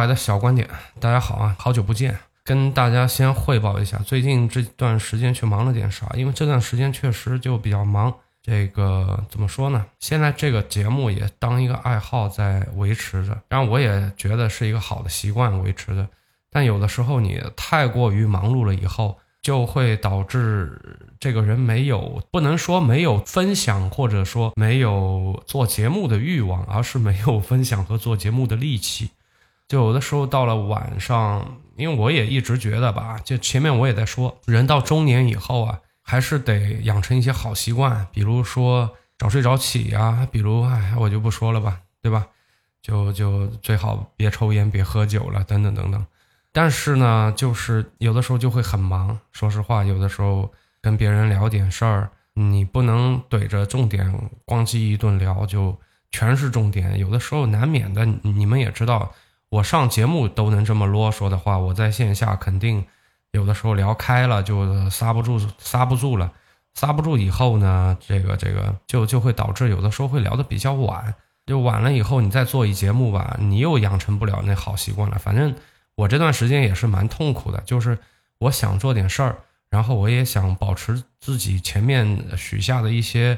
来的小观点，大家好啊，好久不见，跟大家先汇报一下，最近这段时间去忙了点啥？因为这段时间确实就比较忙。这个怎么说呢？现在这个节目也当一个爱好在维持着，然后我也觉得是一个好的习惯维持着。但有的时候你太过于忙碌了以后，就会导致这个人没有，不能说没有分享，或者说没有做节目的欲望，而是没有分享和做节目的力气。就有的时候到了晚上，因为我也一直觉得吧，就前面我也在说，人到中年以后啊，还是得养成一些好习惯，比如说早睡早起呀，比如哎，我就不说了吧，对吧？就就最好别抽烟，别喝酒了，等等等等。但是呢，就是有的时候就会很忙。说实话，有的时候跟别人聊点事儿，你不能怼着重点咣叽一顿聊，就全是重点。有的时候难免的，你们也知道。我上节目都能这么啰嗦的话，我在线下肯定有的时候聊开了就刹不住，刹不住了，刹不住以后呢，这个这个就就会导致有的时候会聊得比较晚，就晚了以后你再做一节目吧，你又养成不了那好习惯了。反正我这段时间也是蛮痛苦的，就是我想做点事儿，然后我也想保持自己前面许下的一些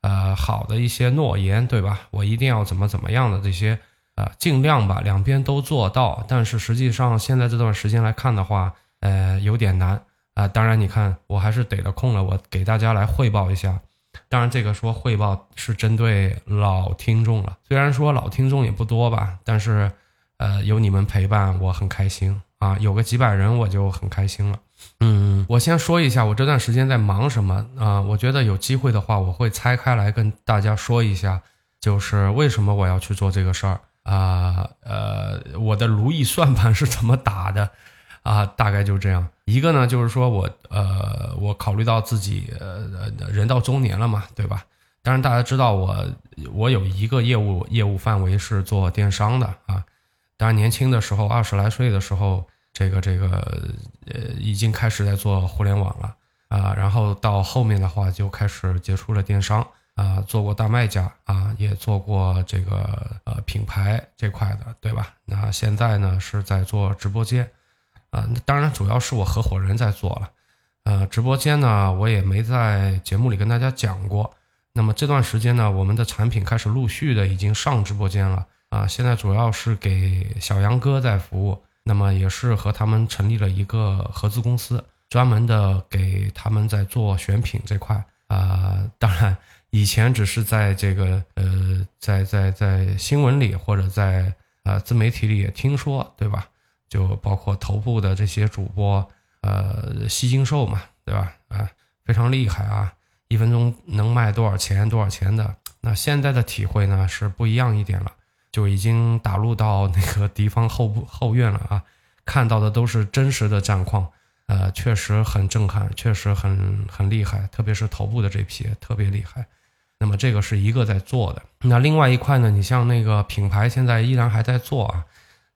呃好的一些诺言，对吧？我一定要怎么怎么样的这些。啊，尽量吧，两边都做到。但是实际上，现在这段时间来看的话，呃，有点难啊。当然，你看，我还是逮了空了，我给大家来汇报一下。当然，这个说汇报是针对老听众了。虽然说老听众也不多吧，但是，呃，有你们陪伴，我很开心啊。有个几百人，我就很开心了。嗯，我先说一下我这段时间在忙什么啊。我觉得有机会的话，我会拆开来跟大家说一下，就是为什么我要去做这个事儿。啊，呃，我的如意算盘是怎么打的？啊，大概就这样。一个呢，就是说我，呃，我考虑到自己，呃，人到中年了嘛，对吧？当然，大家知道我，我有一个业务业务范围是做电商的啊。当然，年轻的时候，二十来岁的时候，这个这个，呃，已经开始在做互联网了啊。然后到后面的话，就开始接触了电商。啊，做过大卖家啊，也做过这个呃品牌这块的，对吧？那现在呢是在做直播间，啊，当然主要是我合伙人在做了，呃，直播间呢我也没在节目里跟大家讲过。那么这段时间呢，我们的产品开始陆续的已经上直播间了啊，现在主要是给小杨哥在服务，那么也是和他们成立了一个合资公司，专门的给他们在做选品这块啊，当然。以前只是在这个呃，在在在新闻里或者在啊自媒体里也听说，对吧？就包括头部的这些主播，呃，吸金兽嘛，对吧？啊，非常厉害啊，一分钟能卖多少钱多少钱的。那现在的体会呢是不一样一点了，就已经打入到那个敌方后部 后院了啊，看到的都是真实的战况，呃，确实很震撼，确实很很厉害，特别是头部的这批特别厉害。那么这个是一个在做的，那另外一块呢？你像那个品牌现在依然还在做啊，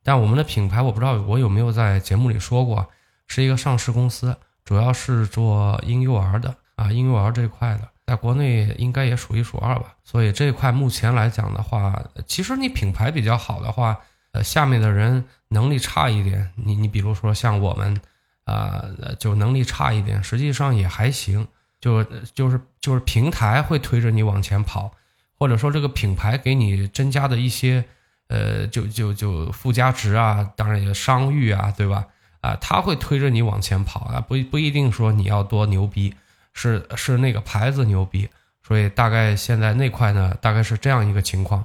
但我们的品牌我不知道我有没有在节目里说过，是一个上市公司，主要是做婴幼儿的啊，婴幼儿这块的，在国内应该也数一数二吧。所以这块目前来讲的话，其实你品牌比较好的话，呃，下面的人能力差一点，你你比如说像我们，啊，就能力差一点，实际上也还行。就就是就是平台会推着你往前跑，或者说这个品牌给你增加的一些，呃，就就就附加值啊，当然也商誉啊，对吧？啊，他会推着你往前跑啊，不不一定说你要多牛逼，是是那个牌子牛逼，所以大概现在那块呢，大概是这样一个情况。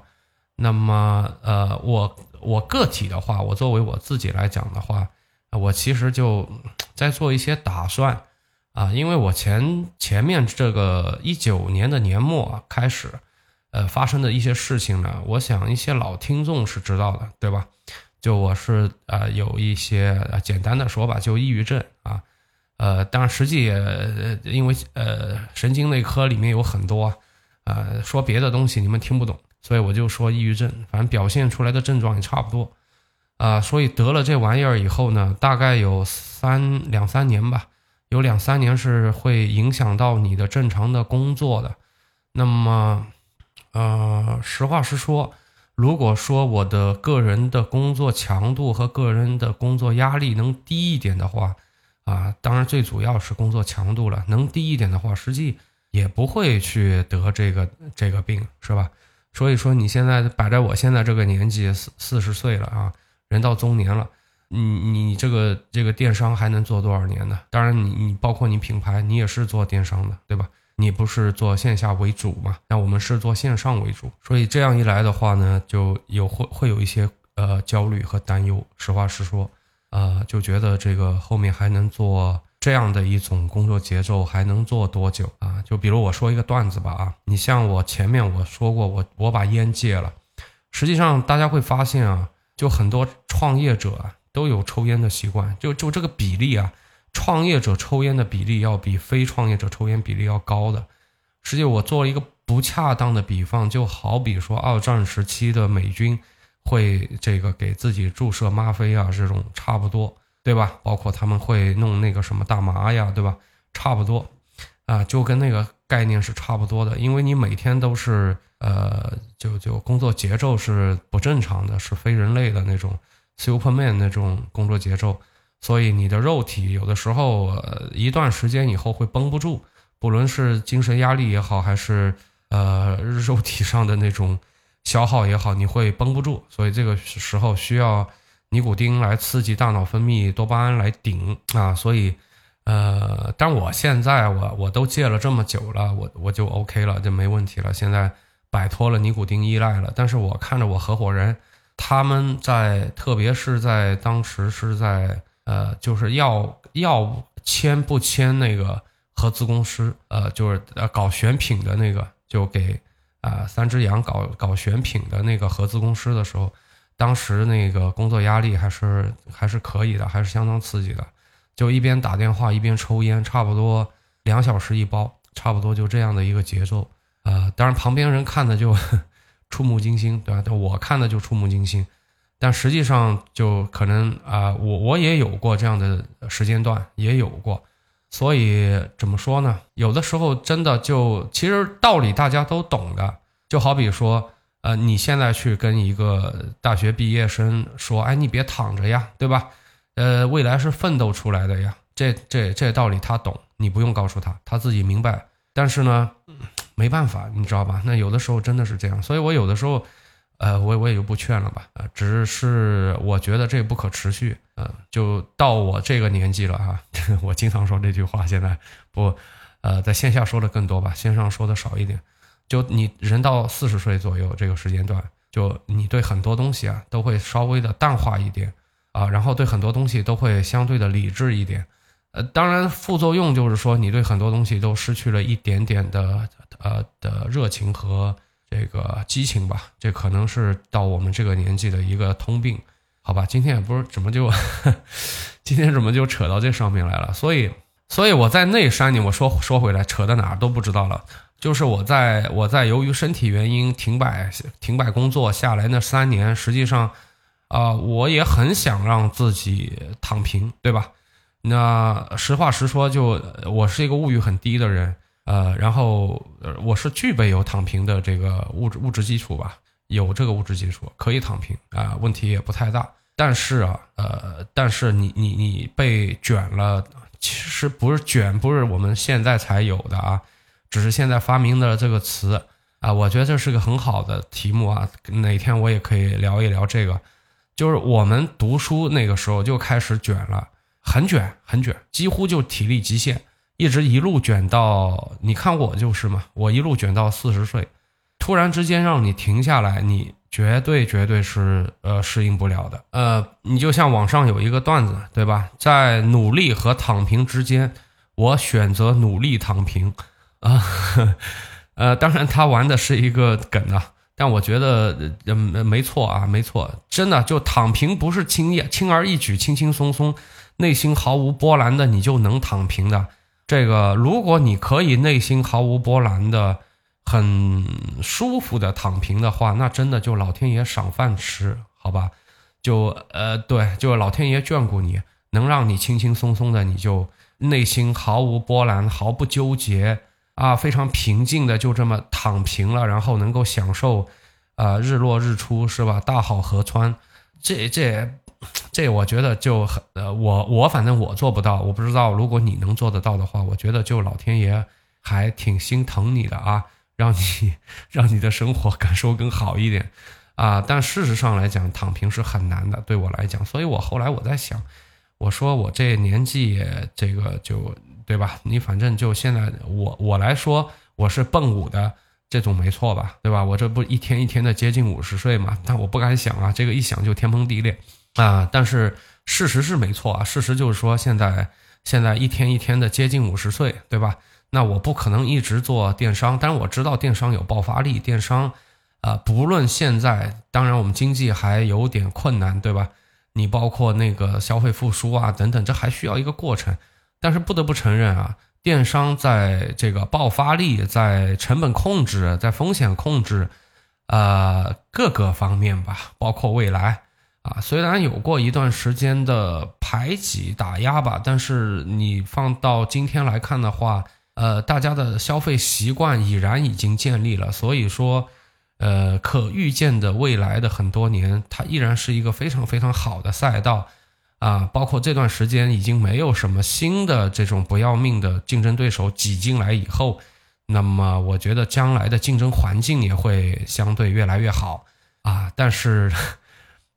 那么呃，我我个体的话，我作为我自己来讲的话，我其实就在做一些打算。啊，因为我前前面这个一九年的年末开始，呃，发生的一些事情呢，我想一些老听众是知道的，对吧？就我是呃有一些简单的说吧，就抑郁症啊，呃，当然实际也因为呃神经内科里面有很多，呃，说别的东西你们听不懂，所以我就说抑郁症，反正表现出来的症状也差不多，啊，所以得了这玩意儿以后呢，大概有三两三年吧。有两三年是会影响到你的正常的工作的，那么，呃，实话实说，如果说我的个人的工作强度和个人的工作压力能低一点的话，啊，当然最主要是工作强度了，能低一点的话，实际也不会去得这个这个病，是吧？所以说你现在摆在我现在这个年纪，四四十岁了啊，人到中年了，你你这个这个电商还能做多少年呢？当然，你你包括你品牌，你也是做电商的，对吧？你不是做线下为主嘛？那我们是做线上为主，所以这样一来的话呢，就有会会有一些呃焦虑和担忧。实话实说，呃，就觉得这个后面还能做这样的一种工作节奏，还能做多久啊？就比如我说一个段子吧啊，你像我前面我说过，我我把烟戒了，实际上大家会发现啊，就很多创业者啊都有抽烟的习惯，就就这个比例啊。创业者抽烟的比例要比非创业者抽烟比例要高的。实际我做了一个不恰当的比方，就好比说二战时期的美军会这个给自己注射吗啡啊，这种差不多，对吧？包括他们会弄那个什么大麻呀，对吧？差不多，啊，就跟那个概念是差不多的。因为你每天都是呃，就就工作节奏是不正常的，是非人类的那种 Superman 那种工作节奏。所以你的肉体有的时候，呃，一段时间以后会绷不住，不论是精神压力也好，还是呃肉体上的那种消耗也好，你会绷不住。所以这个时候需要尼古丁来刺激大脑分泌多巴胺来顶啊。所以，呃，但我现在我我都戒了这么久了，我我就 OK 了，就没问题了。现在摆脱了尼古丁依赖了。但是我看着我合伙人他们在，特别是在当时是在。呃，就是要要签不签那个合资公司，呃，就是呃搞选品的那个，就给啊三只羊搞搞选品的那个合资公司的时候，当时那个工作压力还是还是可以的，还是相当刺激的，就一边打电话一边抽烟，差不多两小时一包，差不多就这样的一个节奏啊。当然旁边人看的就触目惊心，对吧？我看的就触目惊心。但实际上，就可能啊，我我也有过这样的时间段，也有过，所以怎么说呢？有的时候真的就其实道理大家都懂的，就好比说，呃，你现在去跟一个大学毕业生说，哎，你别躺着呀，对吧？呃，未来是奋斗出来的呀，这这这道理他懂，你不用告诉他，他自己明白。但是呢，没办法，你知道吧？那有的时候真的是这样，所以我有的时候。呃，我我也就不劝了吧，呃，只是我觉得这不可持续，呃，就到我这个年纪了哈，我经常说这句话，现在不，呃，在线下说的更多吧，线上说的少一点，就你人到四十岁左右这个时间段，就你对很多东西啊都会稍微的淡化一点啊，然后对很多东西都会相对的理智一点，呃，当然副作用就是说你对很多东西都失去了一点点的呃的热情和。这个激情吧，这可能是到我们这个年纪的一个通病，好吧？今天也不是怎么就，今天怎么就扯到这上面来了？所以，所以我在那山里，我说说回来，扯到哪儿都不知道了。就是我在我在由于身体原因停摆停摆工作下来那三年，实际上，啊，我也很想让自己躺平，对吧？那实话实说，就我是一个物欲很低的人。呃，然后，我是具备有躺平的这个物质物质基础吧，有这个物质基础可以躺平啊，问题也不太大。但是啊，呃，但是你你你被卷了，其实不是卷，不是我们现在才有的啊，只是现在发明的这个词啊，我觉得这是个很好的题目啊，哪天我也可以聊一聊这个，就是我们读书那个时候就开始卷了，很卷很卷，几乎就体力极限。一直一路卷到，你看我就是嘛，我一路卷到四十岁，突然之间让你停下来，你绝对绝对是呃适应不了的。呃，你就像网上有一个段子，对吧？在努力和躺平之间，我选择努力躺平啊。呃，当然他玩的是一个梗啊，但我觉得呃没错啊，没错，真的就躺平不是轻易轻而易举、轻轻松松、内心毫无波澜的你就能躺平的。这个，如果你可以内心毫无波澜的、很舒服的躺平的话，那真的就老天爷赏饭吃，好吧？就呃，对，就老天爷眷顾你，能让你轻轻松松的，你就内心毫无波澜、毫不纠结啊，非常平静的就这么躺平了，然后能够享受啊，日落日出是吧？大好河川，这这 这，我觉得就很呃，我我反正我做不到，我不知道如果你能做得到的话，我觉得就老天爷还挺心疼你的啊，让你让你的生活感受更好一点啊。但事实上来讲，躺平是很难的，对我来讲，所以我后来我在想，我说我这年纪也这个就对吧？你反正就现在我我来说，我是奔五的。这种没错吧，对吧？我这不一天一天的接近五十岁嘛，但我不敢想啊，这个一想就天崩地裂啊。但是事实是没错啊，事实就是说现在现在一天一天的接近五十岁，对吧？那我不可能一直做电商，但是我知道电商有爆发力，电商啊，不论现在，当然我们经济还有点困难，对吧？你包括那个消费复苏啊等等，这还需要一个过程，但是不得不承认啊。电商在这个爆发力、在成本控制、在风险控制，呃，各个方面吧，包括未来啊，虽然有过一段时间的排挤打压吧，但是你放到今天来看的话，呃，大家的消费习惯已然已经建立了，所以说，呃，可预见的未来的很多年，它依然是一个非常非常好的赛道。啊，包括这段时间已经没有什么新的这种不要命的竞争对手挤进来以后，那么我觉得将来的竞争环境也会相对越来越好啊。但是，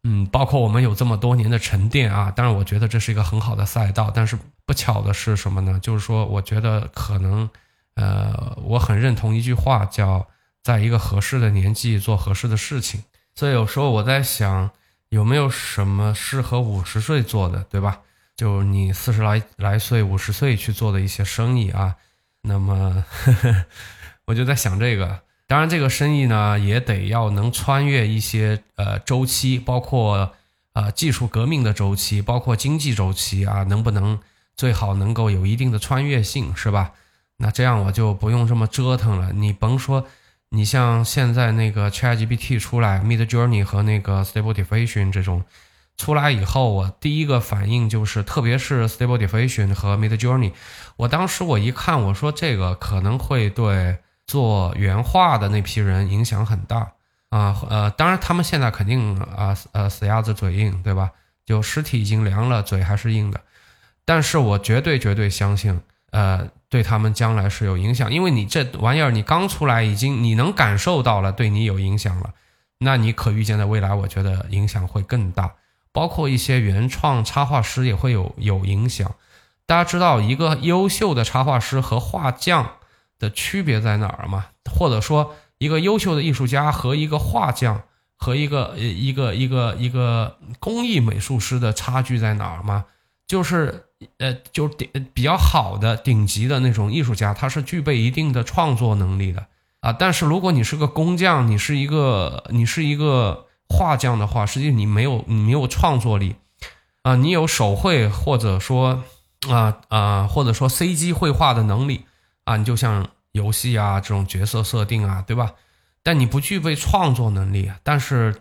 嗯，包括我们有这么多年的沉淀啊，当然我觉得这是一个很好的赛道。但是不巧的是什么呢？就是说，我觉得可能，呃，我很认同一句话，叫在一个合适的年纪做合适的事情。所以有时候我在想。有没有什么适合五十岁做的，对吧？就你四十来来岁、五十岁去做的一些生意啊？那么呵呵 我就在想这个。当然，这个生意呢也得要能穿越一些呃周期，包括呃技术革命的周期，包括经济周期啊，能不能最好能够有一定的穿越性，是吧？那这样我就不用这么折腾了。你甭说。你像现在那个 ChatGPT 出来，Mid Journey 和那个 Stable Diffusion 这种出来以后，我第一个反应就是，特别是 Stable Diffusion 和 Mid Journey，我当时我一看，我说这个可能会对做原画的那批人影响很大啊。呃，当然他们现在肯定啊呃死鸭子嘴硬，对吧？就尸体已经凉了，嘴还是硬的。但是我绝对绝对相信。呃，对他们将来是有影响，因为你这玩意儿你刚出来，已经你能感受到了，对你有影响了，那你可预见的未来，我觉得影响会更大，包括一些原创插画师也会有有影响。大家知道一个优秀的插画师和画匠的区别在哪儿吗？或者说一个优秀的艺术家和一个画匠和一个一个一个一个工艺美术师的差距在哪儿吗？就是。呃，就顶比较好的顶级的那种艺术家，他是具备一定的创作能力的啊。但是如果你是个工匠，你是一个你是一个画匠的话，实际你没有你没有创作力啊。你有手绘或者说啊啊或者说 CG 绘画的能力啊，你就像游戏啊这种角色设定啊，对吧？但你不具备创作能力。但是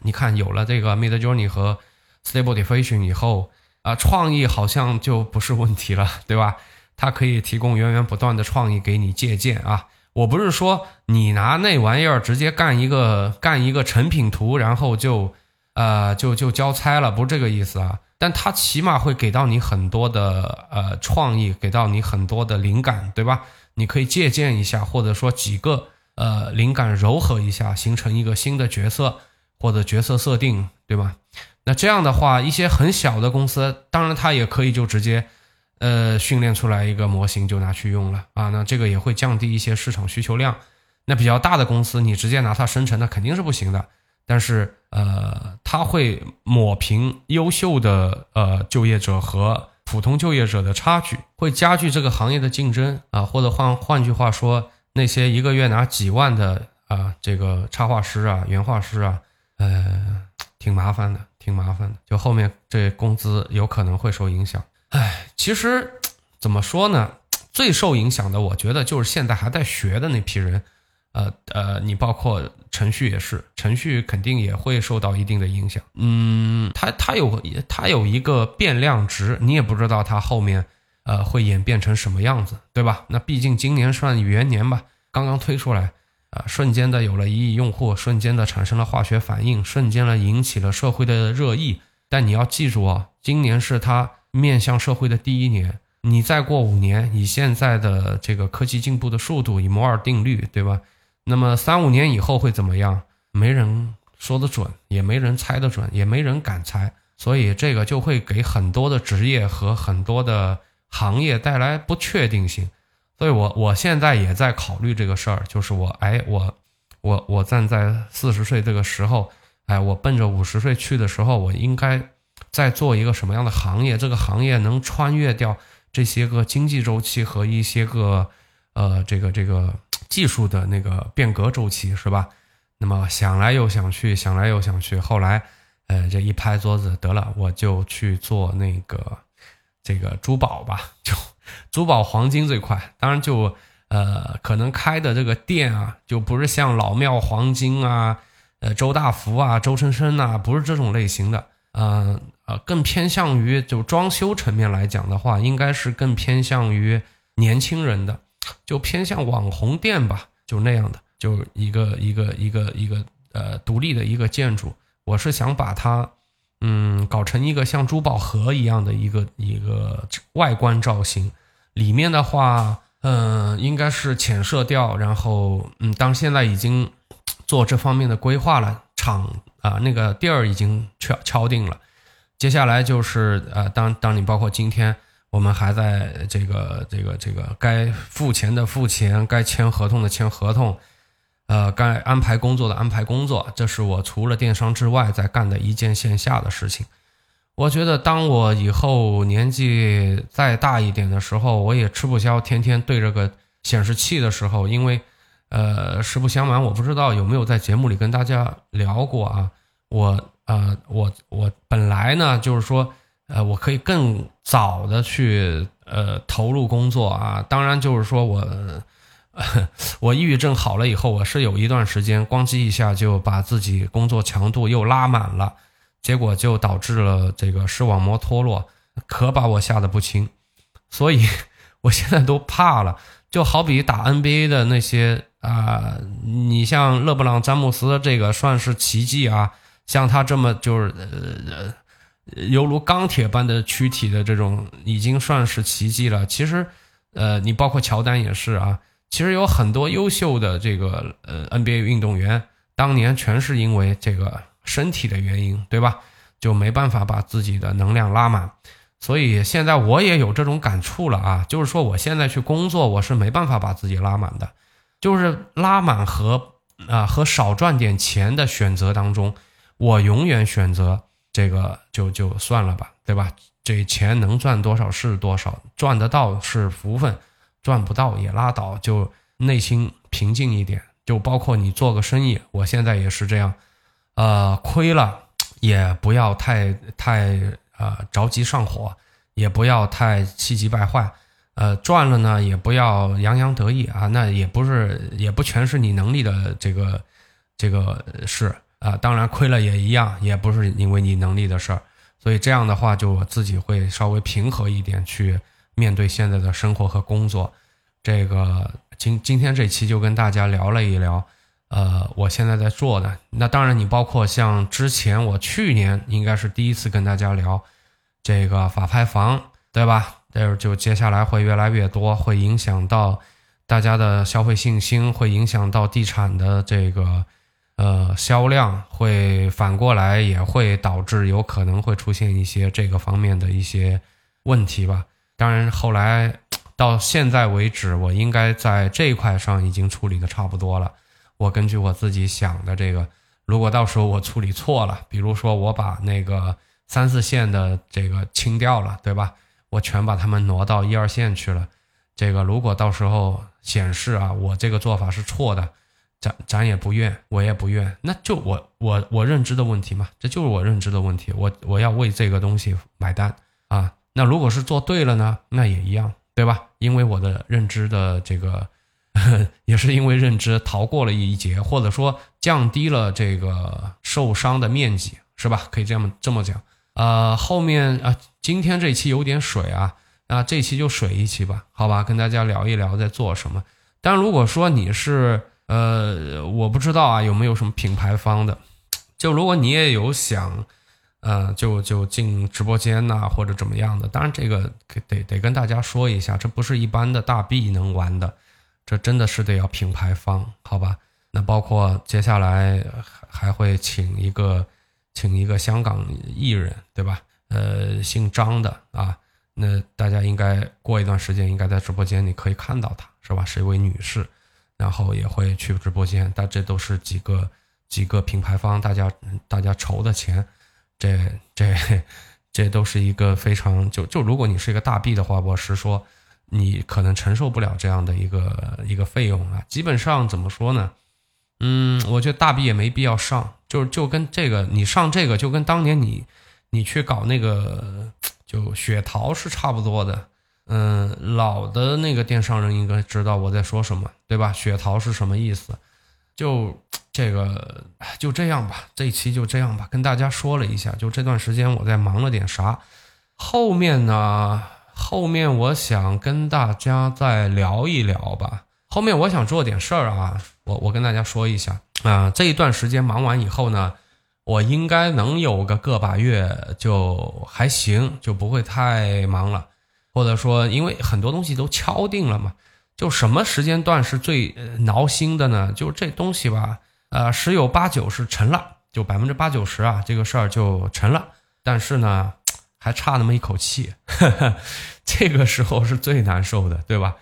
你看，有了这个 Mid Journey 和 Stable Diffusion 以后。啊，创意好像就不是问题了，对吧？它可以提供源源不断的创意给你借鉴啊。我不是说你拿那玩意儿直接干一个干一个成品图，然后就呃就就交差了，不是这个意思啊。但它起码会给到你很多的呃创意，给到你很多的灵感，对吧？你可以借鉴一下，或者说几个呃灵感糅合一下，形成一个新的角色或者角色设定，对吧？那这样的话，一些很小的公司，当然它也可以就直接，呃，训练出来一个模型就拿去用了啊。那这个也会降低一些市场需求量。那比较大的公司，你直接拿它生成，那肯定是不行的。但是，呃，它会抹平优秀的呃就业者和普通就业者的差距，会加剧这个行业的竞争啊。或者换换句话说，那些一个月拿几万的啊这个插画师啊、原画师啊，呃，挺麻烦的。挺麻烦的，就后面这工资有可能会受影响。唉，其实怎么说呢？最受影响的，我觉得就是现在还在学的那批人。呃呃，你包括程序也是，程序肯定也会受到一定的影响。嗯，它它有它有一个变量值，你也不知道它后面呃会演变成什么样子，对吧？那毕竟今年算元年吧，刚刚推出来。啊，瞬间的有了一亿用户，瞬间的产生了化学反应，瞬间的引起了社会的热议。但你要记住啊，今年是它面向社会的第一年。你再过五年，以现在的这个科技进步的速度，以摩尔定律，对吧？那么三五年以后会怎么样？没人说得准，也没人猜得准，也没人敢猜。所以这个就会给很多的职业和很多的行业带来不确定性。所以我我现在也在考虑这个事儿，就是我哎我我我站在四十岁这个时候，哎我奔着五十岁去的时候，我应该在做一个什么样的行业？这个行业能穿越掉这些个经济周期和一些个呃这个这个技术的那个变革周期，是吧？那么想来又想去，想来又想去，后来呃这一拍桌子得了，我就去做那个这个珠宝吧，就。珠宝黄金最快，当然就呃可能开的这个店啊，就不是像老庙黄金啊，呃周大福啊、周生生呐，不是这种类型的，呃呃更偏向于就装修层面来讲的话，应该是更偏向于年轻人的，就偏向网红店吧，就那样的，就一个一个一个一个呃独立的一个建筑，我是想把它嗯搞成一个像珠宝盒一样的一个一个外观造型。里面的话，嗯，应该是浅色调，然后，嗯，当现在已经做这方面的规划了，厂啊那个地儿已经敲敲定了，接下来就是呃，当当你包括今天我们还在这个这个这个该付钱的付钱，该签合同的签合同，呃，该安排工作的安排工作，这是我除了电商之外在干的一件线下的事情。我觉得，当我以后年纪再大一点的时候，我也吃不消天天对着个显示器的时候，因为，呃，实不相瞒，我不知道有没有在节目里跟大家聊过啊。我，呃，我，我本来呢，就是说，呃，我可以更早的去，呃，投入工作啊。当然，就是说我，我抑郁症好了以后，我是有一段时间咣叽一下就把自己工作强度又拉满了。结果就导致了这个视网膜脱落，可把我吓得不轻，所以 我现在都怕了。就好比打 NBA 的那些啊，你像勒布朗詹姆斯这个算是奇迹啊，像他这么就是呃犹如钢铁般的躯体的这种，已经算是奇迹了。其实，呃，你包括乔丹也是啊，其实有很多优秀的这个呃 NBA 运动员，当年全是因为这个。身体的原因，对吧？就没办法把自己的能量拉满，所以现在我也有这种感触了啊。就是说，我现在去工作，我是没办法把自己拉满的。就是拉满和啊和少赚点钱的选择当中，我永远选择这个，就就算了吧，对吧？这钱能赚多少是多少，赚得到是福分，赚不到也拉倒，就内心平静一点。就包括你做个生意，我现在也是这样。呃，亏了也不要太太呃着急上火，也不要太气急败坏。呃，赚了呢也不要洋洋得意啊，那也不是也不全是你能力的这个这个事啊。当然亏了也一样，也不是因为你能力的事儿。所以这样的话，就我自己会稍微平和一点去面对现在的生活和工作。这个今今天这期就跟大家聊了一聊。呃，我现在在做的那当然，你包括像之前我去年应该是第一次跟大家聊这个法拍房，对吧？是就接下来会越来越多，会影响到大家的消费信心，会影响到地产的这个呃销量，会反过来也会导致有可能会出现一些这个方面的一些问题吧。当然，后来到现在为止，我应该在这一块上已经处理的差不多了。我根据我自己想的这个，如果到时候我处理错了，比如说我把那个三四线的这个清掉了，对吧？我全把他们挪到一二线去了。这个如果到时候显示啊，我这个做法是错的，咱咱也不愿，我也不愿，那就我我我认知的问题嘛，这就是我认知的问题，我我要为这个东西买单啊。那如果是做对了呢，那也一样，对吧？因为我的认知的这个。也是因为认知逃过了一劫，或者说降低了这个受伤的面积，是吧？可以这么这么讲。呃，后面啊，今天这期有点水啊，啊，这期就水一期吧，好吧，跟大家聊一聊在做什么。但如果说你是呃，我不知道啊，有没有什么品牌方的？就如果你也有想，呃，就就进直播间呐，或者怎么样的？当然，这个得得跟大家说一下，这不是一般的大币能玩的，这真的是得要品牌方，好吧？那包括接下来还会请一个请一个香港艺人，对吧？呃，姓张的啊，那大家应该过一段时间应该在直播间你可以看到她，是吧？是一位女士，然后也会去直播间，但这都是几个几个品牌方大家大家筹的钱，这这 这都是一个非常就就如果你是一个大 B 的话，我是说你可能承受不了这样的一个一个费用啊，基本上怎么说呢？嗯，我觉得大 B 也没必要上，就就跟这个你上这个就跟当年你你去搞那个就雪淘是差不多的。嗯，老的那个电商人应该知道我在说什么，对吧？雪淘是什么意思？就这个就这样吧，这一期就这样吧，跟大家说了一下，就这段时间我在忙了点啥。后面呢，后面我想跟大家再聊一聊吧。后面我想做点事儿啊。我我跟大家说一下啊，这一段时间忙完以后呢，我应该能有个个把月就还行，就不会太忙了。或者说，因为很多东西都敲定了嘛，就什么时间段是最挠心的呢？就这东西吧，呃，十有八九是成了，就百分之八九十啊，这个事儿就成了。但是呢，还差那么一口气，这个时候是最难受的，对吧？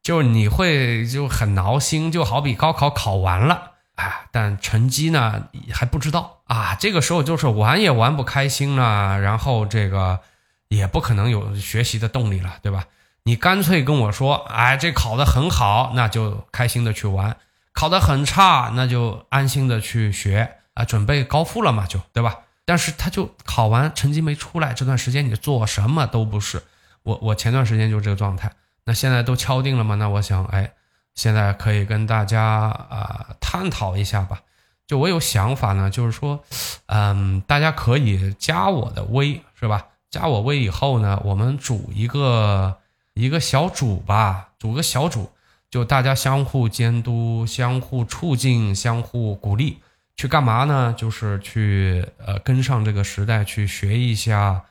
就是你会就很挠心，就好比高考考完了，哎，但成绩呢还不知道啊。这个时候就是玩也玩不开心了，然后这个也不可能有学习的动力了，对吧？你干脆跟我说，哎，这考得很好，那就开心的去玩；考得很差，那就安心的去学啊，准备高复了嘛，就对吧？但是他就考完成绩没出来，这段时间你做什么都不是。我我前段时间就这个状态。那现在都敲定了吗？那我想，哎，现在可以跟大家啊探讨一下吧。就我有想法呢，就是说，嗯，大家可以加我的微，是吧？加我微以后呢，我们组一个一个小组吧，组个小组，就大家相互监督、相互促进、相互鼓励，去干嘛呢？就是去呃跟上这个时代，去学一下。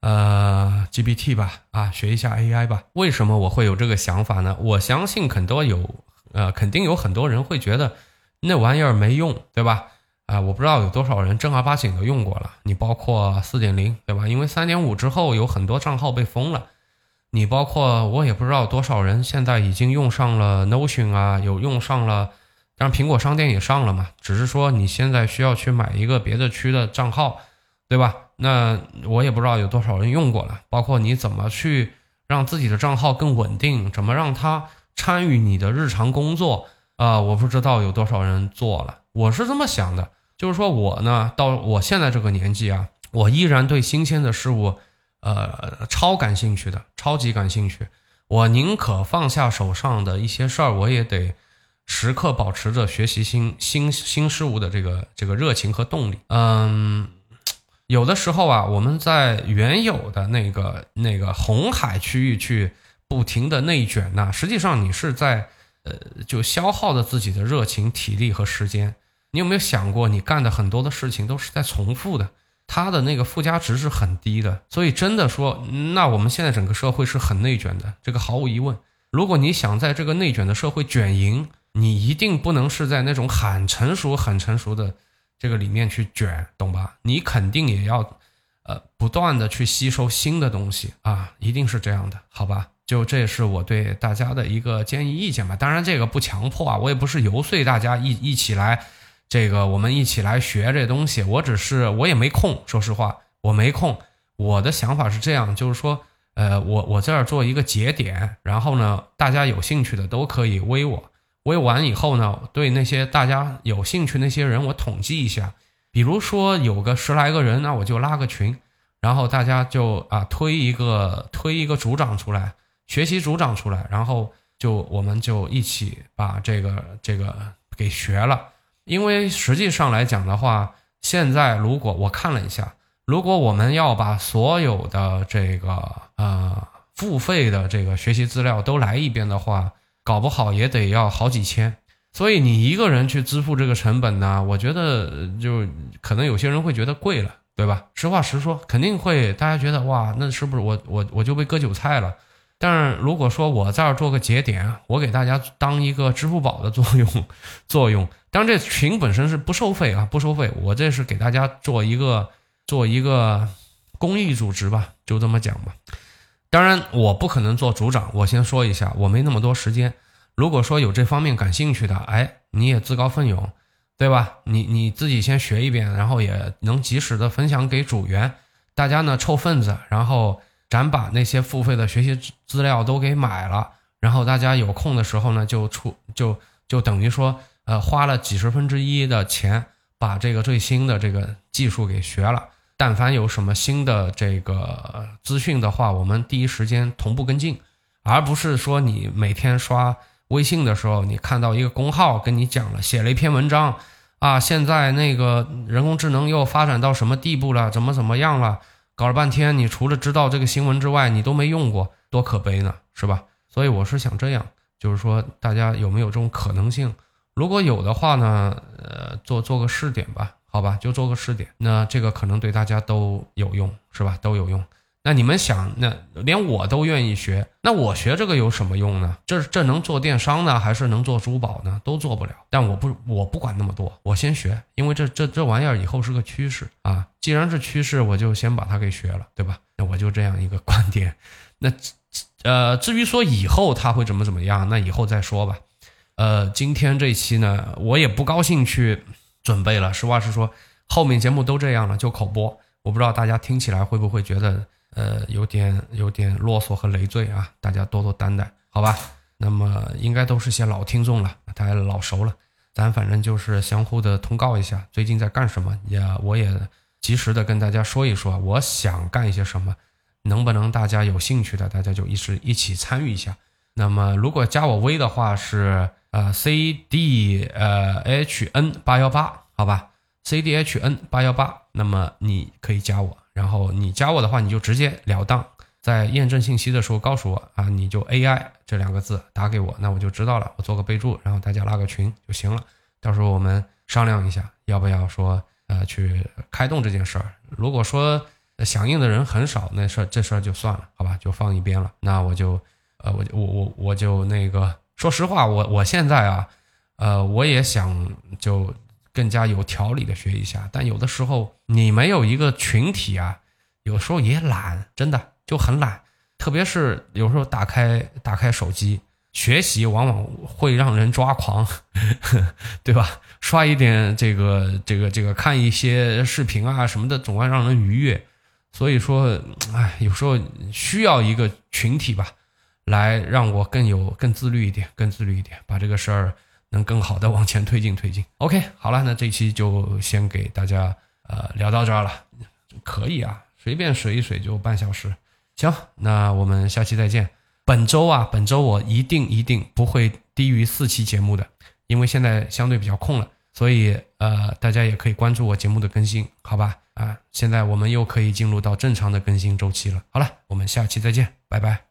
呃，GPT 吧，啊，学一下 AI 吧。为什么我会有这个想法呢？我相信很多有，呃，肯定有很多人会觉得那玩意儿没用，对吧？啊，我不知道有多少人正儿八经的用过了。你包括四点零，对吧？因为三点五之后有很多账号被封了。你包括我也不知道多少人现在已经用上了 Notion 啊，有用上了，当然苹果商店也上了嘛。只是说你现在需要去买一个别的区的账号，对吧？那我也不知道有多少人用过了，包括你怎么去让自己的账号更稳定，怎么让它参与你的日常工作啊？我不知道有多少人做了。我是这么想的，就是说我呢，到我现在这个年纪啊，我依然对新鲜的事物，呃，超感兴趣的，超级感兴趣。我宁可放下手上的一些事儿，我也得时刻保持着学习新新新事物的这个这个热情和动力。嗯。有的时候啊，我们在原有的那个那个红海区域去不停的内卷呢，实际上你是在呃就消耗着自己的热情、体力和时间。你有没有想过，你干的很多的事情都是在重复的，它的那个附加值是很低的。所以真的说，那我们现在整个社会是很内卷的，这个毫无疑问。如果你想在这个内卷的社会卷赢，你一定不能是在那种很成熟、很成熟的。这个里面去卷，懂吧？你肯定也要，呃，不断的去吸收新的东西啊，一定是这样的，好吧？就这也是我对大家的一个建议意见吧。当然这个不强迫啊，我也不是游说大家一一起来，这个我们一起来学这东西。我只是我也没空，说实话，我没空。我的想法是这样，就是说，呃，我我这儿做一个节点，然后呢，大家有兴趣的都可以微我。微完以后呢，对那些大家有兴趣那些人，我统计一下，比如说有个十来个人，那我就拉个群，然后大家就啊推一个推一个组长出来，学习组长出来，然后就我们就一起把这个这个给学了。因为实际上来讲的话，现在如果我看了一下，如果我们要把所有的这个呃付费的这个学习资料都来一遍的话。搞不好也得要好几千，所以你一个人去支付这个成本呢，我觉得就可能有些人会觉得贵了，对吧？实话实说，肯定会大家觉得哇，那是不是我我我就被割韭菜了？但是如果说我这儿做个节点，我给大家当一个支付宝的作用作用，当然这群本身是不收费啊，不收费，我这是给大家做一个做一个公益组织吧，就这么讲吧。当然我不可能做组长，我先说一下，我没那么多时间。如果说有这方面感兴趣的，哎，你也自告奋勇，对吧？你你自己先学一遍，然后也能及时的分享给组员，大家呢凑份子，然后咱把那些付费的学习资料都给买了，然后大家有空的时候呢就出就就等于说，呃，花了几十分之一的钱把这个最新的这个技术给学了。但凡有什么新的这个资讯的话，我们第一时间同步跟进，而不是说你每天刷。微信的时候，你看到一个公号跟你讲了，写了一篇文章，啊，现在那个人工智能又发展到什么地步了？怎么怎么样了？搞了半天，你除了知道这个新闻之外，你都没用过，多可悲呢，是吧？所以我是想这样，就是说大家有没有这种可能性？如果有的话呢，呃，做做个试点吧，好吧，就做个试点，那这个可能对大家都有用，是吧？都有用。那你们想，那连我都愿意学，那我学这个有什么用呢？这这能做电商呢，还是能做珠宝呢？都做不了。但我不，我不管那么多，我先学，因为这这这玩意儿以后是个趋势啊。既然是趋势，我就先把它给学了，对吧？那我就这样一个观点。那呃，至于说以后它会怎么怎么样，那以后再说吧。呃，今天这期呢，我也不高兴去准备了。实话实说，后面节目都这样了，就口播。我不知道大家听起来会不会觉得。呃，有点有点啰嗦和累赘啊，大家多多担待，好吧？那么应该都是些老听众了，大家老熟了，咱反正就是相互的通告一下，最近在干什么，也我也及时的跟大家说一说，我想干一些什么，能不能大家有兴趣的，大家就一起一起参与一下。那么如果加我微的话是呃 C D 呃 H N 八幺八，好吧？C D H N 八幺八，那么你可以加我。然后你加我的话，你就直接了当，在验证信息的时候告诉我啊，你就 AI 这两个字打给我，那我就知道了，我做个备注，然后大家拉个群就行了。到时候我们商量一下，要不要说呃去开动这件事儿。如果说响应的人很少，那事儿这事儿就算了，好吧，就放一边了。那我就呃我我我我就那个说实话，我我现在啊，呃我也想就。更加有条理的学一下，但有的时候你没有一个群体啊，有时候也懒，真的就很懒。特别是有时候打开打开手机学习，往往会让人抓狂，对吧？刷一点这个这个这个，看一些视频啊什么的，总会让人愉悦。所以说，哎，有时候需要一个群体吧，来让我更有更自律一点，更自律一点，把这个事儿。能更好的往前推进推进。OK，好了，那这期就先给大家呃聊到这儿了，可以啊，随便水一水就半小时。行，那我们下期再见。本周啊，本周我一定一定不会低于四期节目的，因为现在相对比较空了，所以呃大家也可以关注我节目的更新，好吧？啊，现在我们又可以进入到正常的更新周期了。好了，我们下期再见，拜拜。